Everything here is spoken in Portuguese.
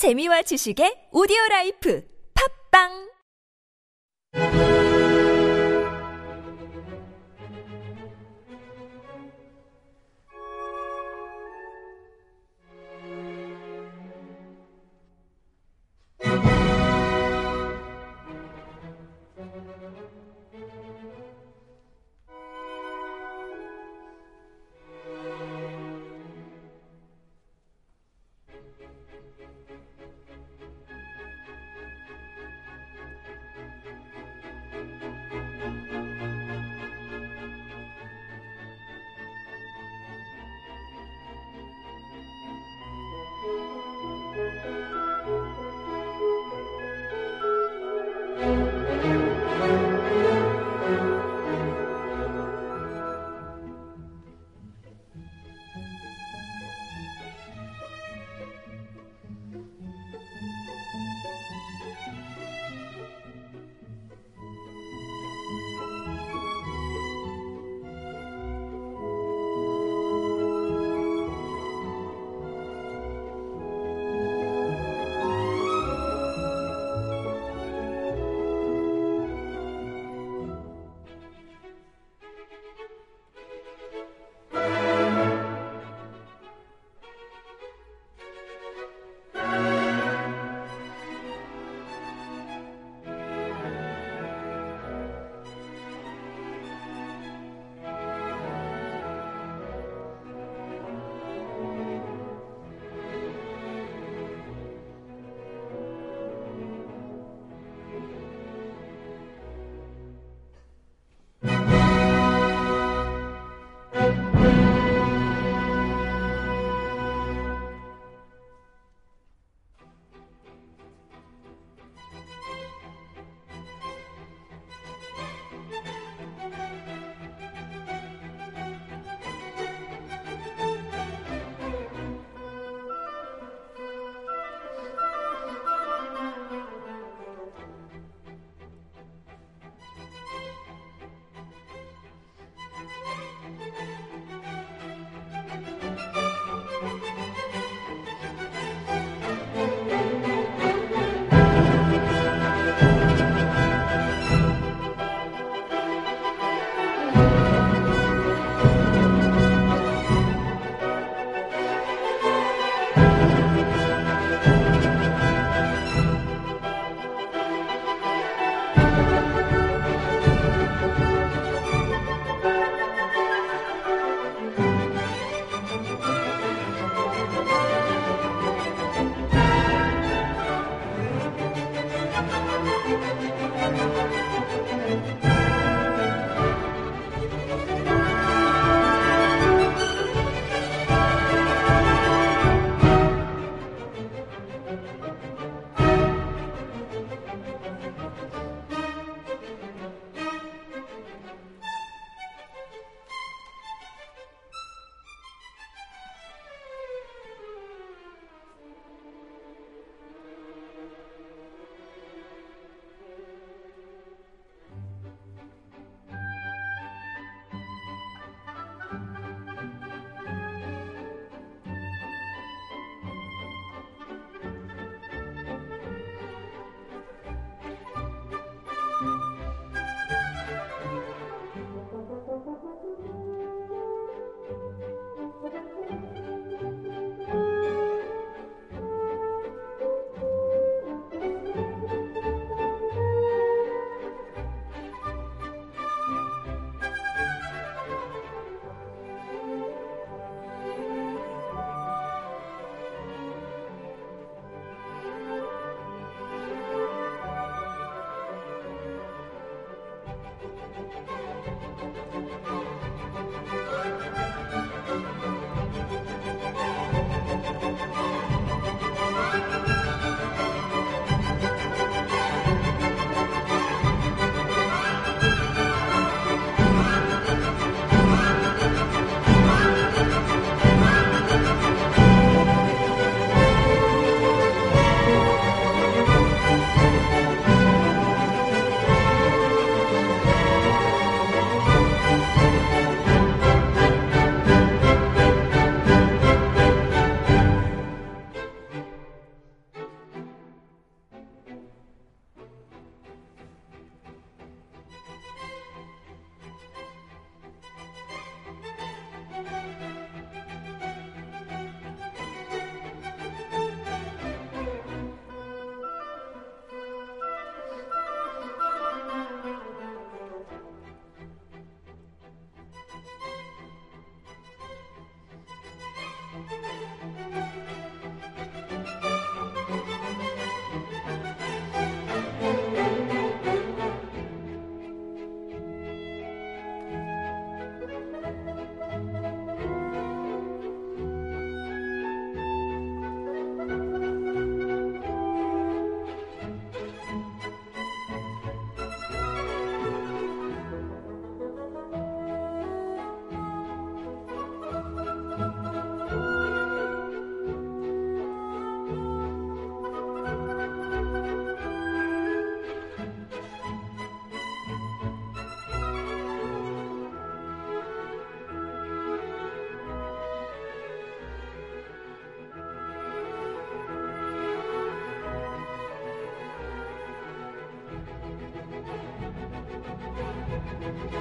재미와 지식의 오디오 라이프. 팝빵 Música